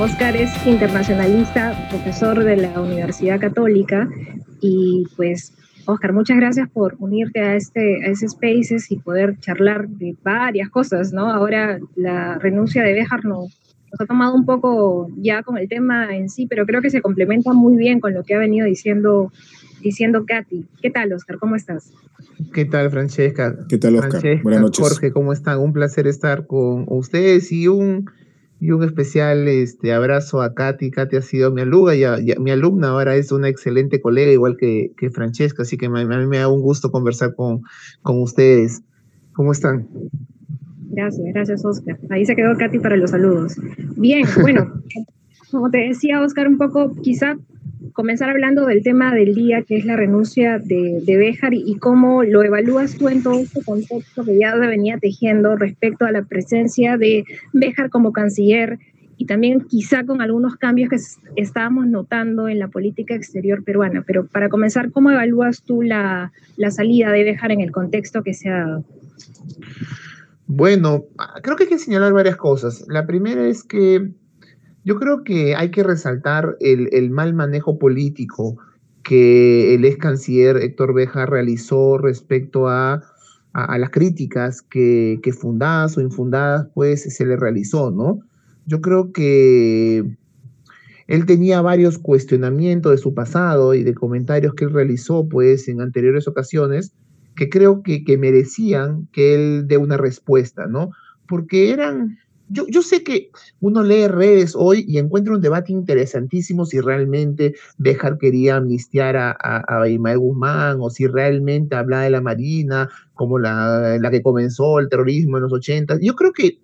Oscar es internacionalista, profesor de la Universidad Católica y pues Oscar, muchas gracias por unirte a este a ese Spaces y poder charlar de varias cosas, ¿no? Ahora la renuncia de Béjar nos, nos ha tomado un poco ya con el tema en sí, pero creo que se complementa muy bien con lo que ha venido diciendo diciendo Katy. ¿Qué tal, Oscar? ¿Cómo estás? ¿Qué tal, Francesca? ¿Qué tal, Oscar? Buenas noches. Jorge, ¿cómo están? Un placer estar con ustedes y un y un especial este, abrazo a Katy. Katy ha sido mi alumna, y mi alumna ahora es una excelente colega, igual que, que Francesca, así que a mí me da un gusto conversar con, con ustedes. ¿Cómo están? Gracias, gracias Oscar. Ahí se quedó Katy para los saludos. Bien, bueno, como te decía Oscar, un poco quizá comenzar hablando del tema del día, que es la renuncia de, de Béjar y, cómo lo evalúas tú en todo este contexto que ya venía tejiendo respecto a la presencia de Béjar como canciller y también quizá con algunos cambios que estábamos notando en la política exterior peruana. Pero para comenzar, ¿cómo evalúas tú la, la salida de Béjar en el contexto que se ha dado? Bueno, creo que hay que señalar varias cosas. La primera es que yo creo que hay que resaltar el, mal manejo político que el ex canciller Héctor Beja realizó respecto a, las críticas que, fundadas o infundadas pues se le realizó, ¿no? Yo creo que él tenía varios cuestionamientos de su pasado y de comentarios que él realizó pues en anteriores ocasiones que creo que, que merecían que él dé una respuesta, ¿no? Porque eran yo, sé que uno lee redes hoy y encuentra un debate interesantísimo si realmente Béjar quería amnistiar a, a, Guzmán o si realmente hablaba de la Marina como la, la que comenzó el terrorismo en los 80. Yo creo que,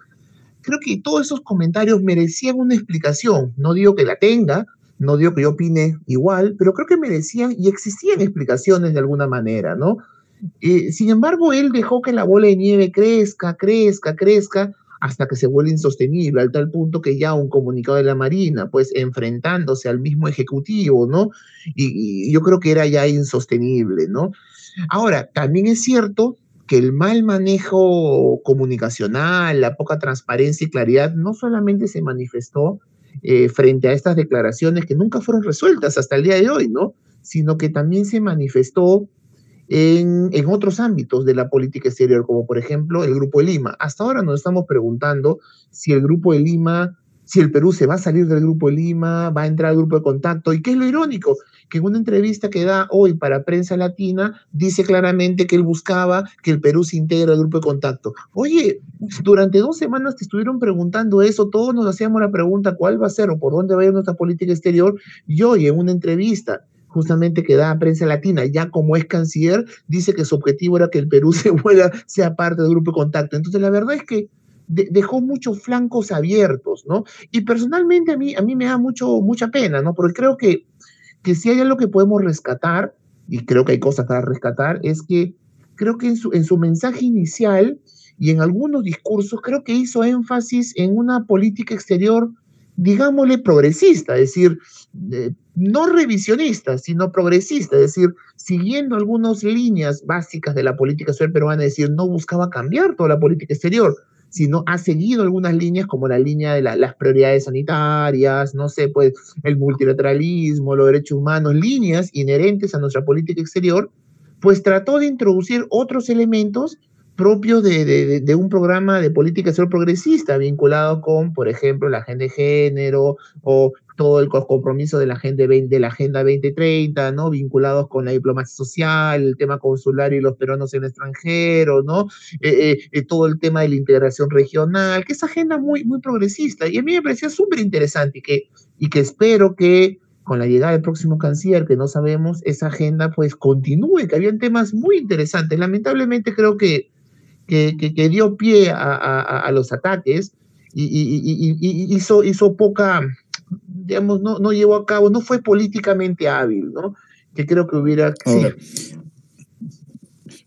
creo que todos esos comentarios merecían una explicación. No digo que la tenga, no digo que yo opine igual, pero creo que merecían y existían explicaciones de alguna manera, ¿no? Eh, sin embargo, él dejó que la bola de nieve crezca, crezca, crezca, hasta que se vuelve insostenible, al tal punto que ya un comunicado de la Marina, pues enfrentándose al mismo Ejecutivo, ¿no? Y, yo creo que era ya insostenible, ¿no? Ahora, también es cierto que el mal manejo comunicacional, la poca transparencia y claridad no solamente se manifestó eh, frente a estas declaraciones que nunca fueron resueltas hasta el día de hoy, ¿no? Sino que también se manifestó en, otros ámbitos de la política exterior, como por ejemplo el Grupo de Lima. Hasta ahora nos estamos preguntando si el Grupo de Lima, si el Perú se va a salir del Grupo de Lima, va a entrar al Grupo de Contacto. ¿Y qué es lo irónico? Que en una entrevista que da hoy para Prensa Latina, dice claramente que él buscaba que el Perú se integre al Grupo de Contacto. Oye, durante dos semanas te estuvieron preguntando eso, todos nos hacíamos la pregunta cuál va a ser o por dónde va a ir nuestra política exterior, y hoy en una entrevista justamente que da a prensa latina, ya como es canciller, dice que su objetivo era que el Perú se vuelva, sea parte del grupo de contacto. Entonces, la verdad es que dejó muchos flancos abiertos, ¿no? Y personalmente a mí, a mí me da mucho, mucha pena, ¿no? Porque creo que, que si hay algo que podemos rescatar, y creo que hay cosas para rescatar, es que creo que en su, en su mensaje inicial y en algunos discursos, creo que hizo énfasis en una política exterior digámosle, progresista, es decir, no revisionista, sino progresista, es decir, siguiendo algunas líneas básicas de la política exterior peruana, es decir, no buscaba cambiar toda la política exterior, sino ha seguido algunas líneas como la línea de las prioridades sanitarias, no sé, pues el multilateralismo, los derechos humanos, líneas inherentes a nuestra política exterior, pues trató de introducir otros elementos propio de, de, un programa de política social progresista vinculado con, por ejemplo, la agenda de género o todo el compromiso de la agenda, de la agenda 2030, ¿no? Vinculados con la diplomacia social, el tema consular y los peruanos en el extranjero, ¿no? Eh, eh, eh, todo el tema de la integración regional, que es agenda muy, muy progresista. Y a mí me parecía súper interesante y que, y que espero que con la llegada del próximo canciller, que no sabemos, esa agenda pues continúe, que habían temas muy interesantes. Lamentablemente creo que que, dio pie a, los ataques y, hizo, hizo poca, digamos, no, no llevó a cabo, no fue políticamente hábil, ¿no? Que creo que hubiera...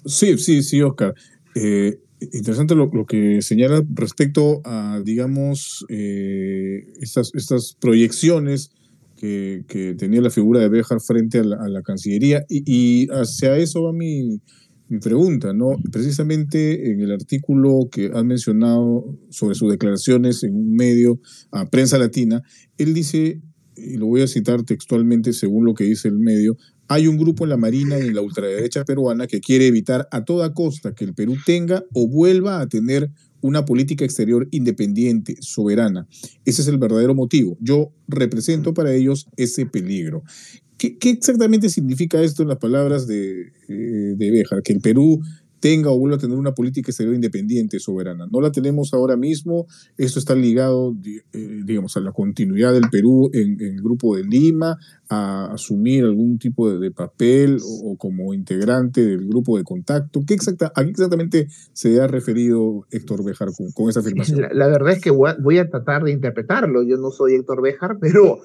Sí. sí, sí, Oscar. Eh, interesante lo, que señala respecto a, digamos, eh, estas, estas proyecciones que, tenía la figura de Béjar frente a la, Cancillería y, y, hacia eso va mi, mi pregunta, ¿no? Precisamente en el artículo que han mencionado sobre sus declaraciones en un medio a prensa latina, él dice, y lo voy a citar textualmente según lo que dice el medio, hay un grupo en la Marina y en la ultraderecha peruana que quiere evitar a toda costa que el Perú tenga o vuelva a tener una política exterior independiente, soberana. Ese es el verdadero motivo. Yo represento para ellos ese peligro. ¿Qué, exactamente significa esto en las palabras de, eh, de Béjar? Que el Perú tenga o vuelva a tener una política exterior independiente, soberana. No la tenemos ahora mismo, esto está ligado, eh, digamos, a la continuidad del Perú en, el Grupo de Lima, a asumir algún tipo de, papel o, como integrante del grupo de contacto. ¿Qué exacta, ¿A qué exactamente se ha referido Héctor Bejar con, esa afirmación? La, verdad es que voy a, tratar de interpretarlo. Yo no soy Héctor Bejar, pero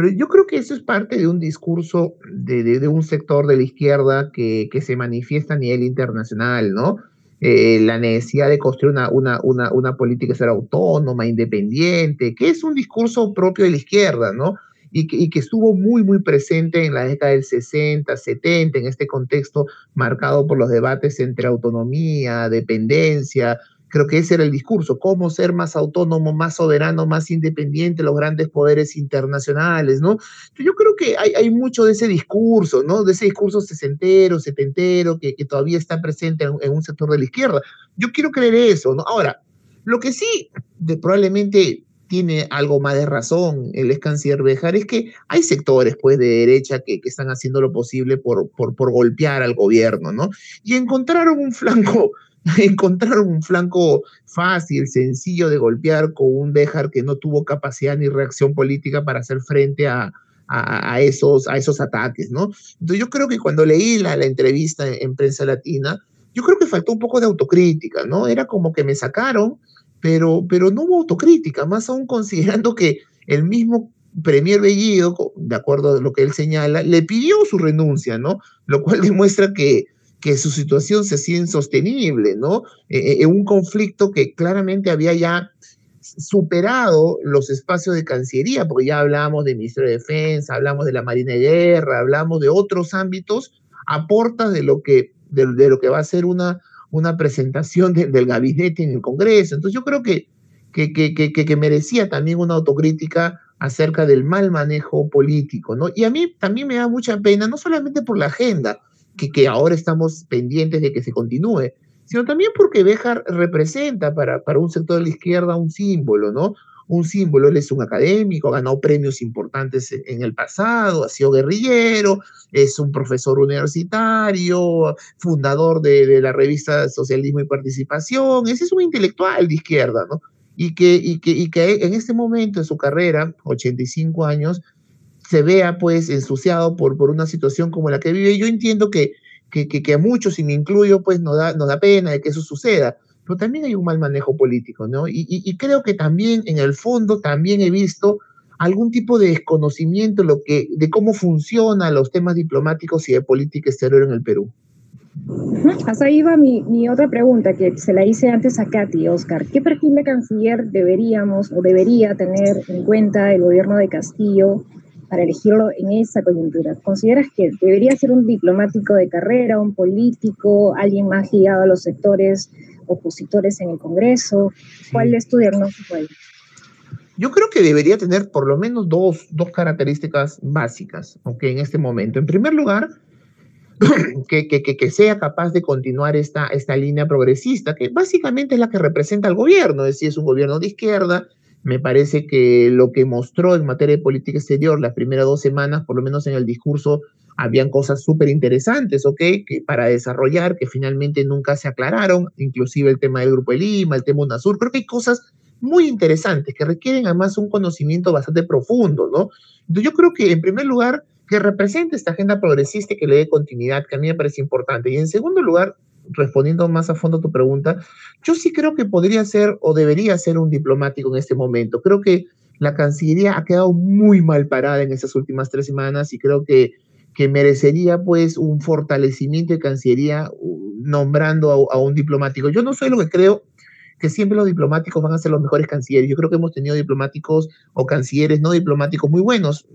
pero yo creo que eso es parte de un discurso de, un sector de la izquierda que, se manifiesta a nivel internacional, ¿no? Eh, la necesidad de construir una, una, una, una política ser autónoma, independiente, que es un discurso propio de la izquierda, ¿no? Y que, estuvo muy, muy presente en la década del 60, 70, en este contexto marcado por los debates entre autonomía, dependencia, Creo que ese era el discurso, cómo ser más autónomo, más soberano, más independiente, los grandes poderes internacionales, ¿no? Yo creo que hay, hay mucho de ese discurso, ¿no? De ese discurso sesentero, setentero, que, que todavía está presente en, un sector de la izquierda. Yo quiero creer eso, ¿no? Ahora, lo que sí de, probablemente tiene algo más de razón el ex canciller Bejar, es que hay sectores pues de derecha que, que están haciendo lo posible por, por, por, golpear al gobierno, ¿no? Y encontraron un flanco encontraron un flanco fácil, sencillo de golpear con un Béjar que no tuvo capacidad ni reacción política para hacer frente a, a, esos, a esos ataques, ¿no? Entonces yo creo que cuando leí la, la entrevista en, prensa latina, yo creo que faltó un poco de autocrítica, ¿no? Era como que me sacaron, pero, pero no hubo autocrítica, más aún considerando que el mismo Premier Bellido, de acuerdo a lo que él señala, le pidió su renuncia, ¿no? Lo cual demuestra que, que su situación se hacía insostenible, ¿no? Eh, un conflicto que claramente había ya superado los espacios de Cancillería, porque ya hablamos de Ministro de Defensa, hablamos de la Marina de Guerra, hablamos de otros ámbitos, aporta de lo que, de, lo que va a ser una, una presentación del gabinete en el Congreso. Entonces yo creo que, que, que, que, que merecía también una autocrítica acerca del mal manejo político, ¿no? Y a mí también me da mucha pena, no solamente por la agenda, que, ahora estamos pendientes de que se continúe, sino también porque Béjar representa para, para un sector de la izquierda un símbolo, ¿no? Un símbolo, él es un académico, ha ganado premios importantes en el pasado, ha sido guerrillero, es un profesor universitario, fundador de, de la revista Socialismo y Participación, ese es un intelectual de izquierda, ¿no? Y que, y que, y que en este momento de su carrera, 85 años, se vea pues ensuciado por, por una situación como la que vive. Yo entiendo que, que, que, a muchos, y me incluyo, pues nos da, nos da pena de que eso suceda, pero también hay un mal manejo político, ¿no? Y, creo que también en el fondo también he visto algún tipo de desconocimiento lo que, de cómo funcionan los temas diplomáticos y de política exterior en el Perú. Hasta ahí va mi, mi, otra pregunta, que se la hice antes a Katy, Oscar. ¿Qué perfil de canciller deberíamos o debería tener en cuenta el gobierno de Castillo para elegirlo en esa coyuntura? ¿Consideras que debería ser un diplomático de carrera, un político, alguien más ligado a los sectores opositores en el Congreso? ¿Cuál es tu diagnóstico ahí? Yo creo que debería tener por lo menos dos, dos características básicas, en este momento. En primer lugar, que, que, que, sea capaz de continuar esta, esta línea progresista, que básicamente es la que representa al gobierno, es decir, es un gobierno de izquierda, me parece que lo que mostró en materia de política exterior las primeras dos semanas, por lo menos en el discurso, habían cosas súper interesantes, ¿ok? Que para desarrollar, que finalmente nunca se aclararon, inclusive el tema del Grupo de Lima, el tema UNASUR, creo que hay cosas muy interesantes que requieren además un conocimiento bastante profundo, ¿no? Yo creo que en primer lugar, que represente esta agenda progresista y que le dé continuidad, que a mí me parece importante. Y en segundo lugar, respondiendo más a fondo tu pregunta, yo sí creo que podría ser o debería ser un diplomático en este momento. Creo que la Cancillería ha quedado muy mal parada en estas últimas tres semanas y creo que, que merecería pues un fortalecimiento de Cancillería nombrando a, a un diplomático. Yo no soy lo que creo que siempre los diplomáticos van a ser los mejores cancilleres. Yo creo que hemos tenido diplomáticos o cancilleres no diplomáticos muy buenos.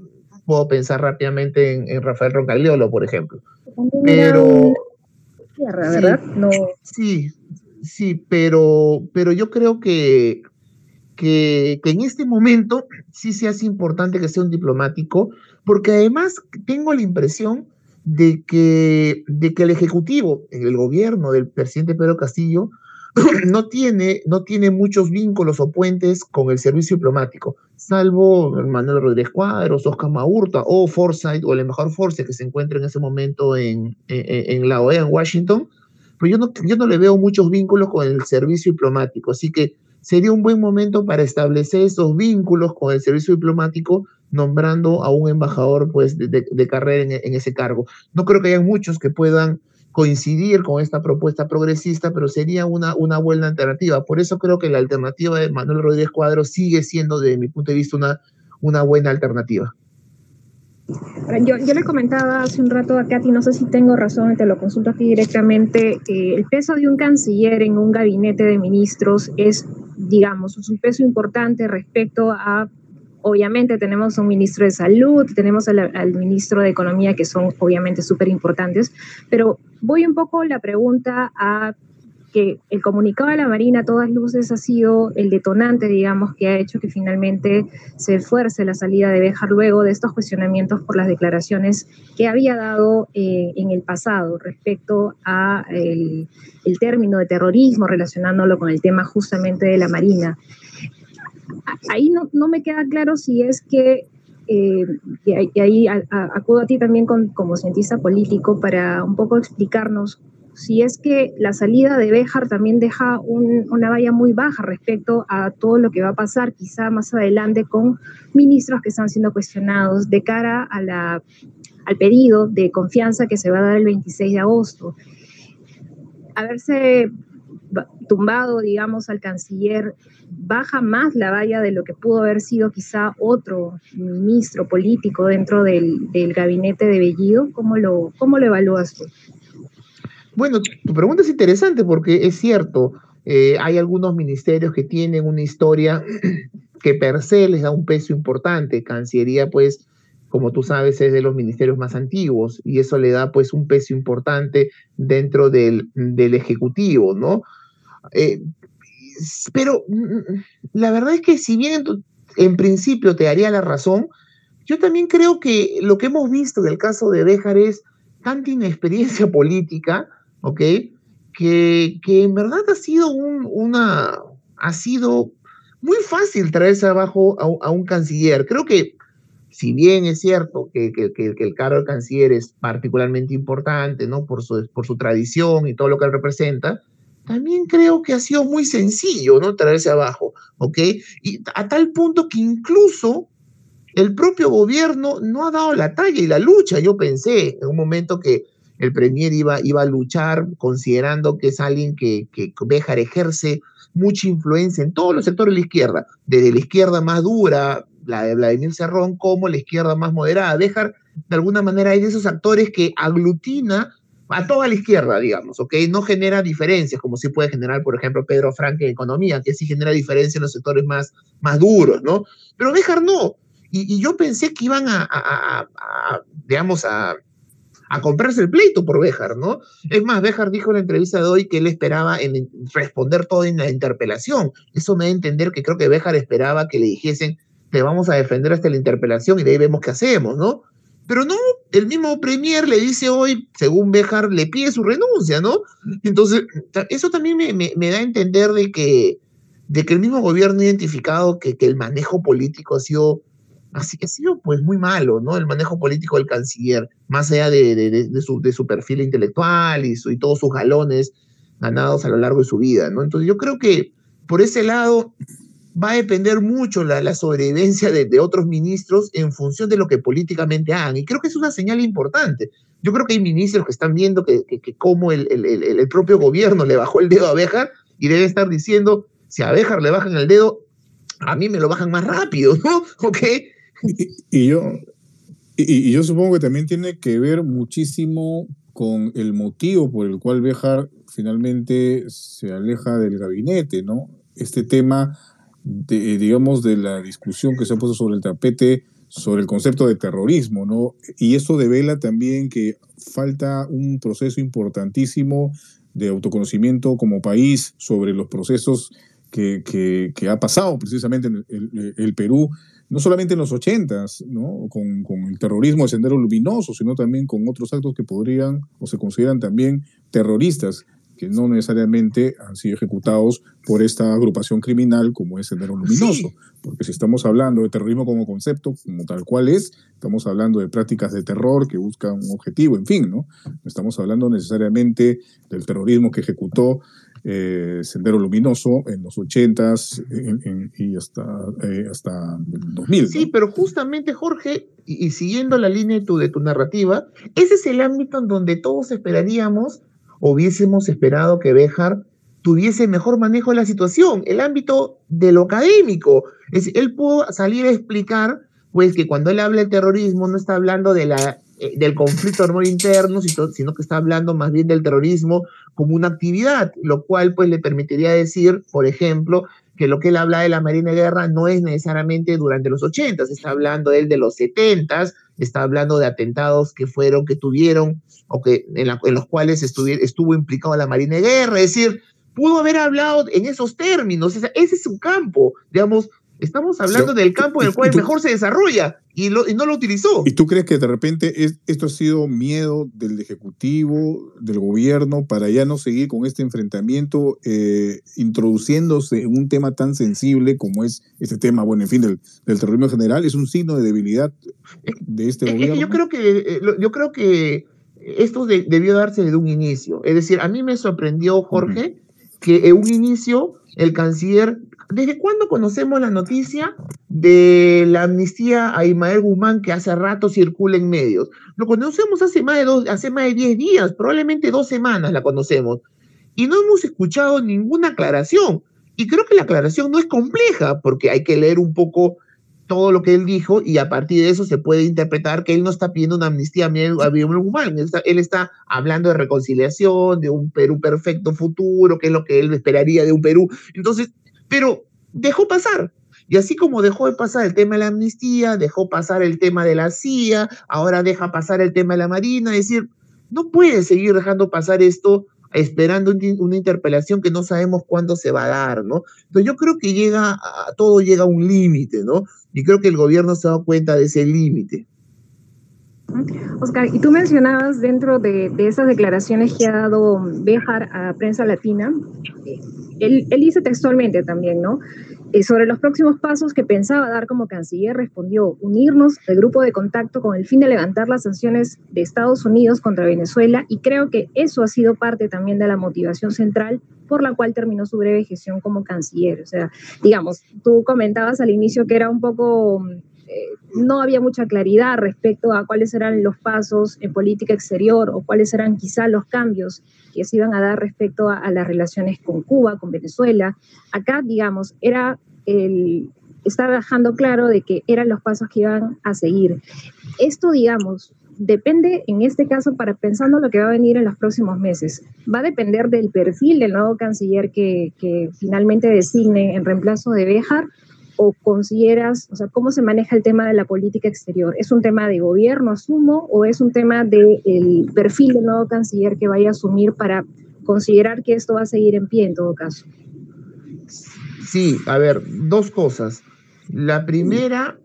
Puedo pensar rápidamente en, en Rafael Roncagliolo, por ejemplo. Pero izquierda, ¿verdad? No. Sí, sí, pero, pero yo creo que, que, que, en este momento sí se hace importante que sea un diplomático, porque además tengo la impresión de que, de que el Ejecutivo, el gobierno del presidente Pedro Castillo, no tiene, no tiene muchos vínculos o puentes con el servicio diplomático, salvo Manuel Rodríguez Cuadros, Oscar Maurta o Forsyth o el embajador Forsyth que se encuentra en ese momento en, en, en la OEA en Washington, pero yo no, yo no le veo muchos vínculos con el servicio diplomático, así que sería un buen momento para establecer esos vínculos con el servicio diplomático nombrando a un embajador pues, de, de, carrera en, ese cargo. No creo que haya muchos que puedan coincidir con esta propuesta progresista, pero sería una, una buena alternativa. Por eso creo que la alternativa de Manuel Rodríguez Cuadro sigue siendo, desde mi punto de vista, una, una buena alternativa. Yo, yo, le comentaba hace un rato a Katy, no sé si tengo razón, te lo consulto aquí directamente, el peso de un canciller en un gabinete de ministros es, digamos, es un peso importante respecto a obviamente tenemos un ministro de salud, tenemos al, ministro de economía que son obviamente súper importantes, pero voy un poco la pregunta a que el comunicado de la Marina a todas luces ha sido el detonante, digamos, que ha hecho que finalmente se esfuerce la salida de Béjar luego de estos cuestionamientos por las declaraciones que había dado eh, en el pasado respecto a el término de terrorismo, relacionándolo con el tema justamente de la Marina ahí no, me queda claro si es que, eh, y, ahí acudo a ti también como cientista político para un poco explicarnos si es que la salida de Béjar también deja un, una valla muy baja respecto a todo lo que va a pasar quizá más adelante con ministros que están siendo cuestionados de cara a la, al pedido de confianza que se va a dar el 26 de agosto. Haberse tumbado, digamos, al canciller baja más la valla de lo que pudo haber sido quizá otro ministro político dentro del, del gabinete de Bellido? ¿Cómo lo, cómo evalúas tú? Bueno, tu pregunta es interesante porque es cierto, eh, hay algunos ministerios que tienen una historia que per se les da un peso importante. Cancillería, pues, como tú sabes, es de los ministerios más antiguos y eso le da, pues, un peso importante dentro del, del Ejecutivo, ¿no? Eh, pero mm, mm, la verdad es que si bien en principio te daría la razón, yo también creo que lo que hemos visto en el caso de Béjar es tanta inexperiencia política, ¿ok? Que, que en verdad ha sido un, una, ha sido muy fácil traerse abajo a, a, un canciller. Creo que si bien es cierto que, que, que, el cargo de canciller es particularmente importante, ¿no? Por su, por su tradición y todo lo que él representa, también creo que ha sido muy sencillo, ¿no? Traerse abajo, ¿ok? Y a tal punto que incluso el propio gobierno no ha dado la talla y la lucha. Yo pensé en un momento que el Premier iba, iba a luchar considerando que es alguien que, que Béjar ejerce mucha influencia en todos los sectores de la izquierda, desde la izquierda más dura, la de Vladimir Cerrón, como la izquierda más moderada. Béjar, de alguna manera, es de esos actores que aglutina a toda la izquierda, digamos, ¿ok? No genera diferencias, como sí puede generar, por ejemplo, Pedro Franque en economía, que sí genera diferencias en los sectores más, más duros, ¿no? Pero Béjar no. Y, y, yo pensé que iban a, a, a, a digamos, a comprarse el pleito por Béjar, ¿no? Es más, Béjar dijo en la entrevista de hoy que él esperaba en responder todo en la interpelación. Eso me da a entender que creo que Béjar esperaba que le dijesen, te vamos a defender hasta la interpelación y de ahí vemos qué hacemos, ¿no? Pero no, el mismo Premier le dice hoy, según Béjar, le pide su renuncia, ¿no? Entonces, eso también me, me, da a entender de que, de que el mismo gobierno ha identificado que, que el manejo político ha sido, así ha sido pues muy malo, ¿no? El manejo político del canciller, más allá de, de su, de su perfil intelectual y, su, y todos sus galones ganados a lo largo de su vida, ¿no? Entonces yo creo que por ese lado va a depender mucho la, sobrevivencia de, otros ministros en función de lo que políticamente hagan. Y creo que es una señal importante. Yo creo que hay ministros que están viendo que, que, como el, propio gobierno le bajó el dedo a Béjar y debe estar diciendo, si a Béjar le bajan el dedo, a mí me lo bajan más rápido, ¿no? ¿Ok? Y, y yo, y, y, yo supongo que también tiene que ver muchísimo con el motivo por el cual Béjar finalmente se aleja del gabinete, ¿no? Este tema de, digamos, de la discusión que se ha puesto sobre el tapete sobre el concepto de terrorismo, ¿no? Y eso devela también que falta un proceso importantísimo de autoconocimiento como país sobre los procesos que, que, ha pasado precisamente en el, Perú, no solamente en los ochentas, ¿no? Con, con, el terrorismo de Sendero Luminoso, sino también con otros actos que podrían o se consideran también terroristas que no necesariamente han sido ejecutados por esta agrupación criminal como es Sendero Luminoso. Porque si estamos hablando de terrorismo como concepto, como tal cual es, estamos hablando de prácticas de terror que buscan un objetivo, en fin, ¿no? Estamos hablando necesariamente del terrorismo que ejecutó eh, Sendero Luminoso en los 80s y hasta, eh, hasta 2000. Sí, pero justamente, Jorge, y, siguiendo la línea de tu, de tu narrativa, ese es el ámbito en donde todos esperaríamos hubiésemos esperado que Béjar tuviese mejor manejo de la situación, el ámbito de lo académico. Es, él pudo salir a explicar, pues, que cuando él habla de terrorismo no está hablando de la, eh, del conflicto armado interno, sino que está hablando más bien del terrorismo como una actividad, lo cual, pues, le permitiría decir, por ejemplo, que lo que él habla de la Marina de Guerra no es necesariamente durante los 80, está hablando él de los 70, está hablando de atentados que fueron, que tuvieron, o que en, los cuales estuvo implicado la Marina de Guerra, es decir, pudo haber hablado en esos términos, ese es su campo, digamos, Estamos hablando del campo en el cual mejor se desarrolla y, no lo utilizó. ¿Y tú crees que de repente esto ha sido miedo del Ejecutivo, del gobierno, para ya no seguir con este enfrentamiento, eh, introduciéndose en un tema tan sensible como es este tema, bueno, en fin, del, terrorismo general? ¿Es un signo de debilidad de este gobierno? Yo creo que, eh, yo creo que esto debió darse desde un inicio. Es decir, a mí me sorprendió, Jorge, que en un inicio el canciller ¿Desde cuándo conocemos la noticia de la amnistía a Ismael Guzmán que hace rato circula en medios? Lo conocemos hace más de, dos, hace más de 10 días, probablemente dos semanas la conocemos. Y no hemos escuchado ninguna aclaración. Y creo que la aclaración no es compleja, porque hay que leer un poco todo lo que él dijo y a partir de eso se puede interpretar que él no está pidiendo una amnistía a Ismael Guzmán. Él está, él está hablando de reconciliación, de un Perú perfecto futuro, que es lo que él esperaría de un Perú. Entonces, pero dejó pasar. Y así como dejó de pasar el tema de la amnistía, dejó pasar el tema de la CIA, ahora deja pasar el tema de la Marina, es decir, no puede seguir dejando pasar esto esperando una interpelación que no sabemos cuándo se va a dar, ¿no? Entonces yo creo que llega, todo llega a un límite, ¿no? Y creo que el gobierno se ha dado cuenta de ese límite. Oscar, y tú mencionabas dentro de, esas declaraciones que ha dado Béjar a Prensa Latina, él, dice textualmente también, ¿no? Eh, sobre los próximos pasos que pensaba dar como canciller, respondió unirnos al grupo de contacto con el fin de levantar las sanciones de Estados Unidos contra Venezuela y creo que eso ha sido parte también de la motivación central por la cual terminó su breve gestión como canciller. O sea, digamos, tú comentabas al inicio que era un poco eh, no había mucha claridad respecto a cuáles eran los pasos en política exterior o cuáles eran quizá los cambios que se iban a dar respecto a, las relaciones con Cuba, con Venezuela. Acá, digamos, era el, estaba dejando claro de que eran los pasos que iban a seguir. Esto, digamos, depende en este caso para pensando lo que va a venir en los próximos meses. Va a depender del perfil del nuevo canciller que, que finalmente designe en reemplazo de Béjar o consideras, o sea, cómo se maneja el tema de la política exterior? ¿Es un tema de gobierno, asumo, o es un tema del perfil del nuevo canciller que vaya a asumir para considerar que esto va a seguir en pie en todo caso? Sí, a ver, dos cosas. La primera,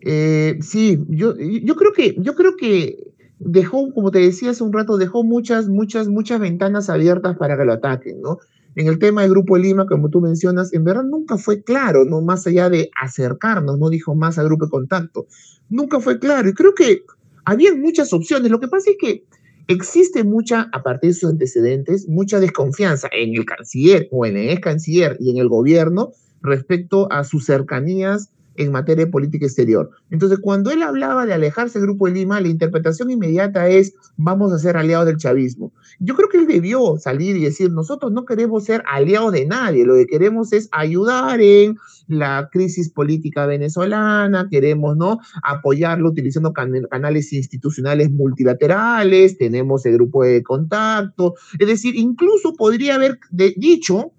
eh, sí, yo, yo creo que, yo creo que dejó, como te decía hace un rato, dejó muchas, muchas, muchas ventanas abiertas para que lo ataquen, ¿no? En el tema del Grupo Lima, como tú mencionas, en verdad nunca fue claro, ¿no? Más allá de acercarnos, no dijo más al Grupo de Contacto. Nunca fue claro. Y creo que había muchas opciones. Lo que pasa es que existe mucha, a partir de sus antecedentes, mucha desconfianza en el canciller o en el ex canciller y en el gobierno respecto a sus cercanías en materia de política exterior. Entonces, cuando él hablaba de alejarse del Grupo de Lima, la interpretación inmediata es, vamos a ser aliados del chavismo. Yo creo que él debió salir y decir, nosotros no queremos ser aliados de nadie, lo que queremos es ayudar en la crisis política venezolana, queremos, ¿no?, apoyarlo utilizando canales institucionales multilaterales, tenemos el grupo de contacto, es decir, incluso podría haber dicho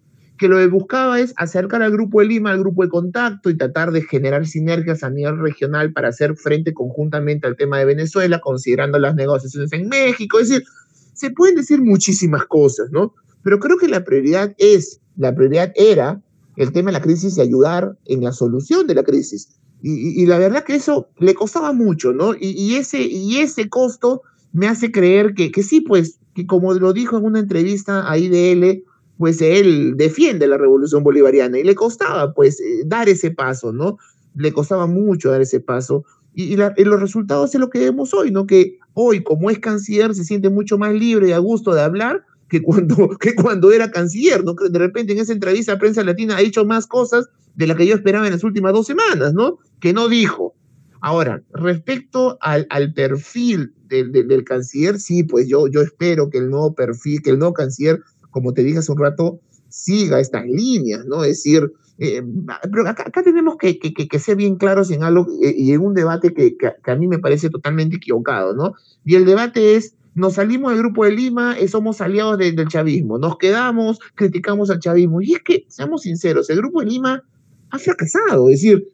que lo que buscaba es acercar al Grupo de Lima al Grupo de Contacto y tratar de generar sinergias a nivel regional para hacer frente conjuntamente al tema de Venezuela, considerando las negociaciones en México. Es decir, se pueden decir muchísimas cosas, ¿no? Pero creo que la prioridad es, la prioridad era el tema de la crisis y ayudar en la solución de la crisis. Y, la verdad que eso le costaba mucho, ¿no? Y, ese, y ese costo me hace creer que, que sí, pues, que como lo dijo en una entrevista a IDL, pues él defiende la revolución bolivariana y le costaba, pues, eh, dar ese paso, ¿no? Le costaba mucho dar ese paso. Y, los resultados es lo que vemos hoy, ¿no? Que hoy, como es canciller, se siente mucho más libre y a gusto de hablar que cuando, que cuando era canciller, ¿no? De repente en esa entrevista a prensa latina ha dicho más cosas de las que yo esperaba en las últimas dos semanas, ¿no? Que no dijo. Ahora, respecto al, al perfil del, canciller, sí, pues yo, yo espero que el nuevo perfil, que el nuevo canciller, como te dije hace un rato, siga estas líneas, ¿no? Es decir, eh, pero acá, tenemos que, que, que, ser bien claros en algo eh, y en un debate que, que, a mí me parece totalmente equivocado, ¿no? Y el debate es nos salimos del grupo de Lima, y somos aliados del chavismo, nos quedamos, criticamos al chavismo. Y es que, seamos sinceros, el grupo de Lima ha fracasado, es decir,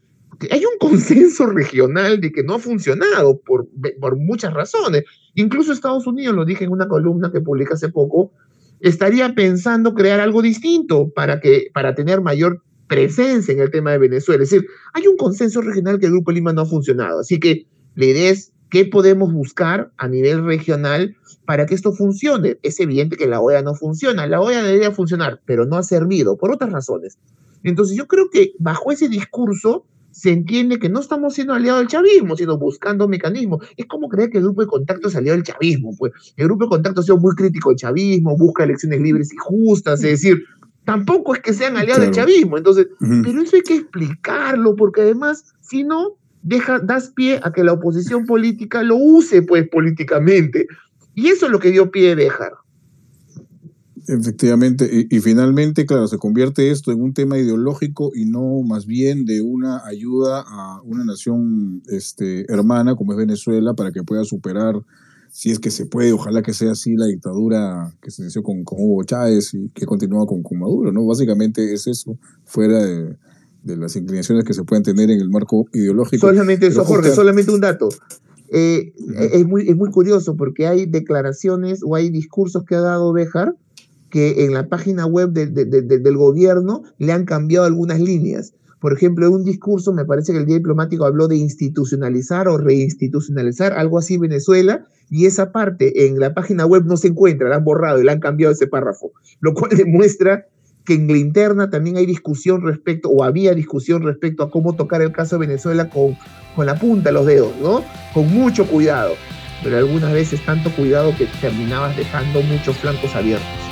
hay un consenso regional de que no ha funcionado por, por muchas razones. Incluso Estados Unidos, lo dije en una columna que publiqué hace poco, estaría pensando crear algo distinto para, que, para tener mayor presencia en el tema de Venezuela. Es decir, hay un consenso regional que el Grupo Lima no ha funcionado. Así que la idea es ¿Qué podemos buscar a nivel regional para que esto funcione? Es evidente que la OEA no funciona. La OEA debería funcionar, pero no ha servido por otras razones. Entonces yo creo que bajo ese discurso se entiende que no estamos siendo aliados del chavismo, sino buscando mecanismos. Es como creer que el grupo de contacto es aliado del chavismo. Pues el grupo de contacto ha sido muy crítico del chavismo, busca elecciones libres y justas, es decir, tampoco es que sean aliados del chavismo. Entonces, pero eso hay que explicarlo, porque además, si no, deja, das pie a que la oposición política lo use, pues, políticamente. Y eso es lo que dio pie a dejar. Efectivamente, y, finalmente, claro, se convierte esto en un tema ideológico y no más bien de una ayuda a una nación este, hermana como es Venezuela para que pueda superar, si es que se puede, ojalá que sea así, la dictadura que se inició con, con Hugo Chávez y que continúa con, con Maduro, ¿no? Básicamente es eso, fuera de, de las inclinaciones que se pueden tener en el marco ideológico. Solamente eso, Jorge, solamente un dato. Eh, es, muy, es muy curioso porque hay declaraciones o hay discursos que ha dado Béjar que en la página web del gobierno le han cambiado algunas líneas. Por ejemplo, en un discurso, me parece que el día diplomático habló de institucionalizar o reinstitucionalizar, algo así Venezuela, y esa parte en la página web no se encuentra, la han borrado y le han cambiado ese párrafo, lo cual demuestra que en la interna también hay discusión respecto, o había discusión respecto a cómo tocar el caso de Venezuela con, con la punta de los dedos, ¿no? Con mucho cuidado. Pero algunas veces tanto cuidado que terminabas dejando muchos flancos abiertos.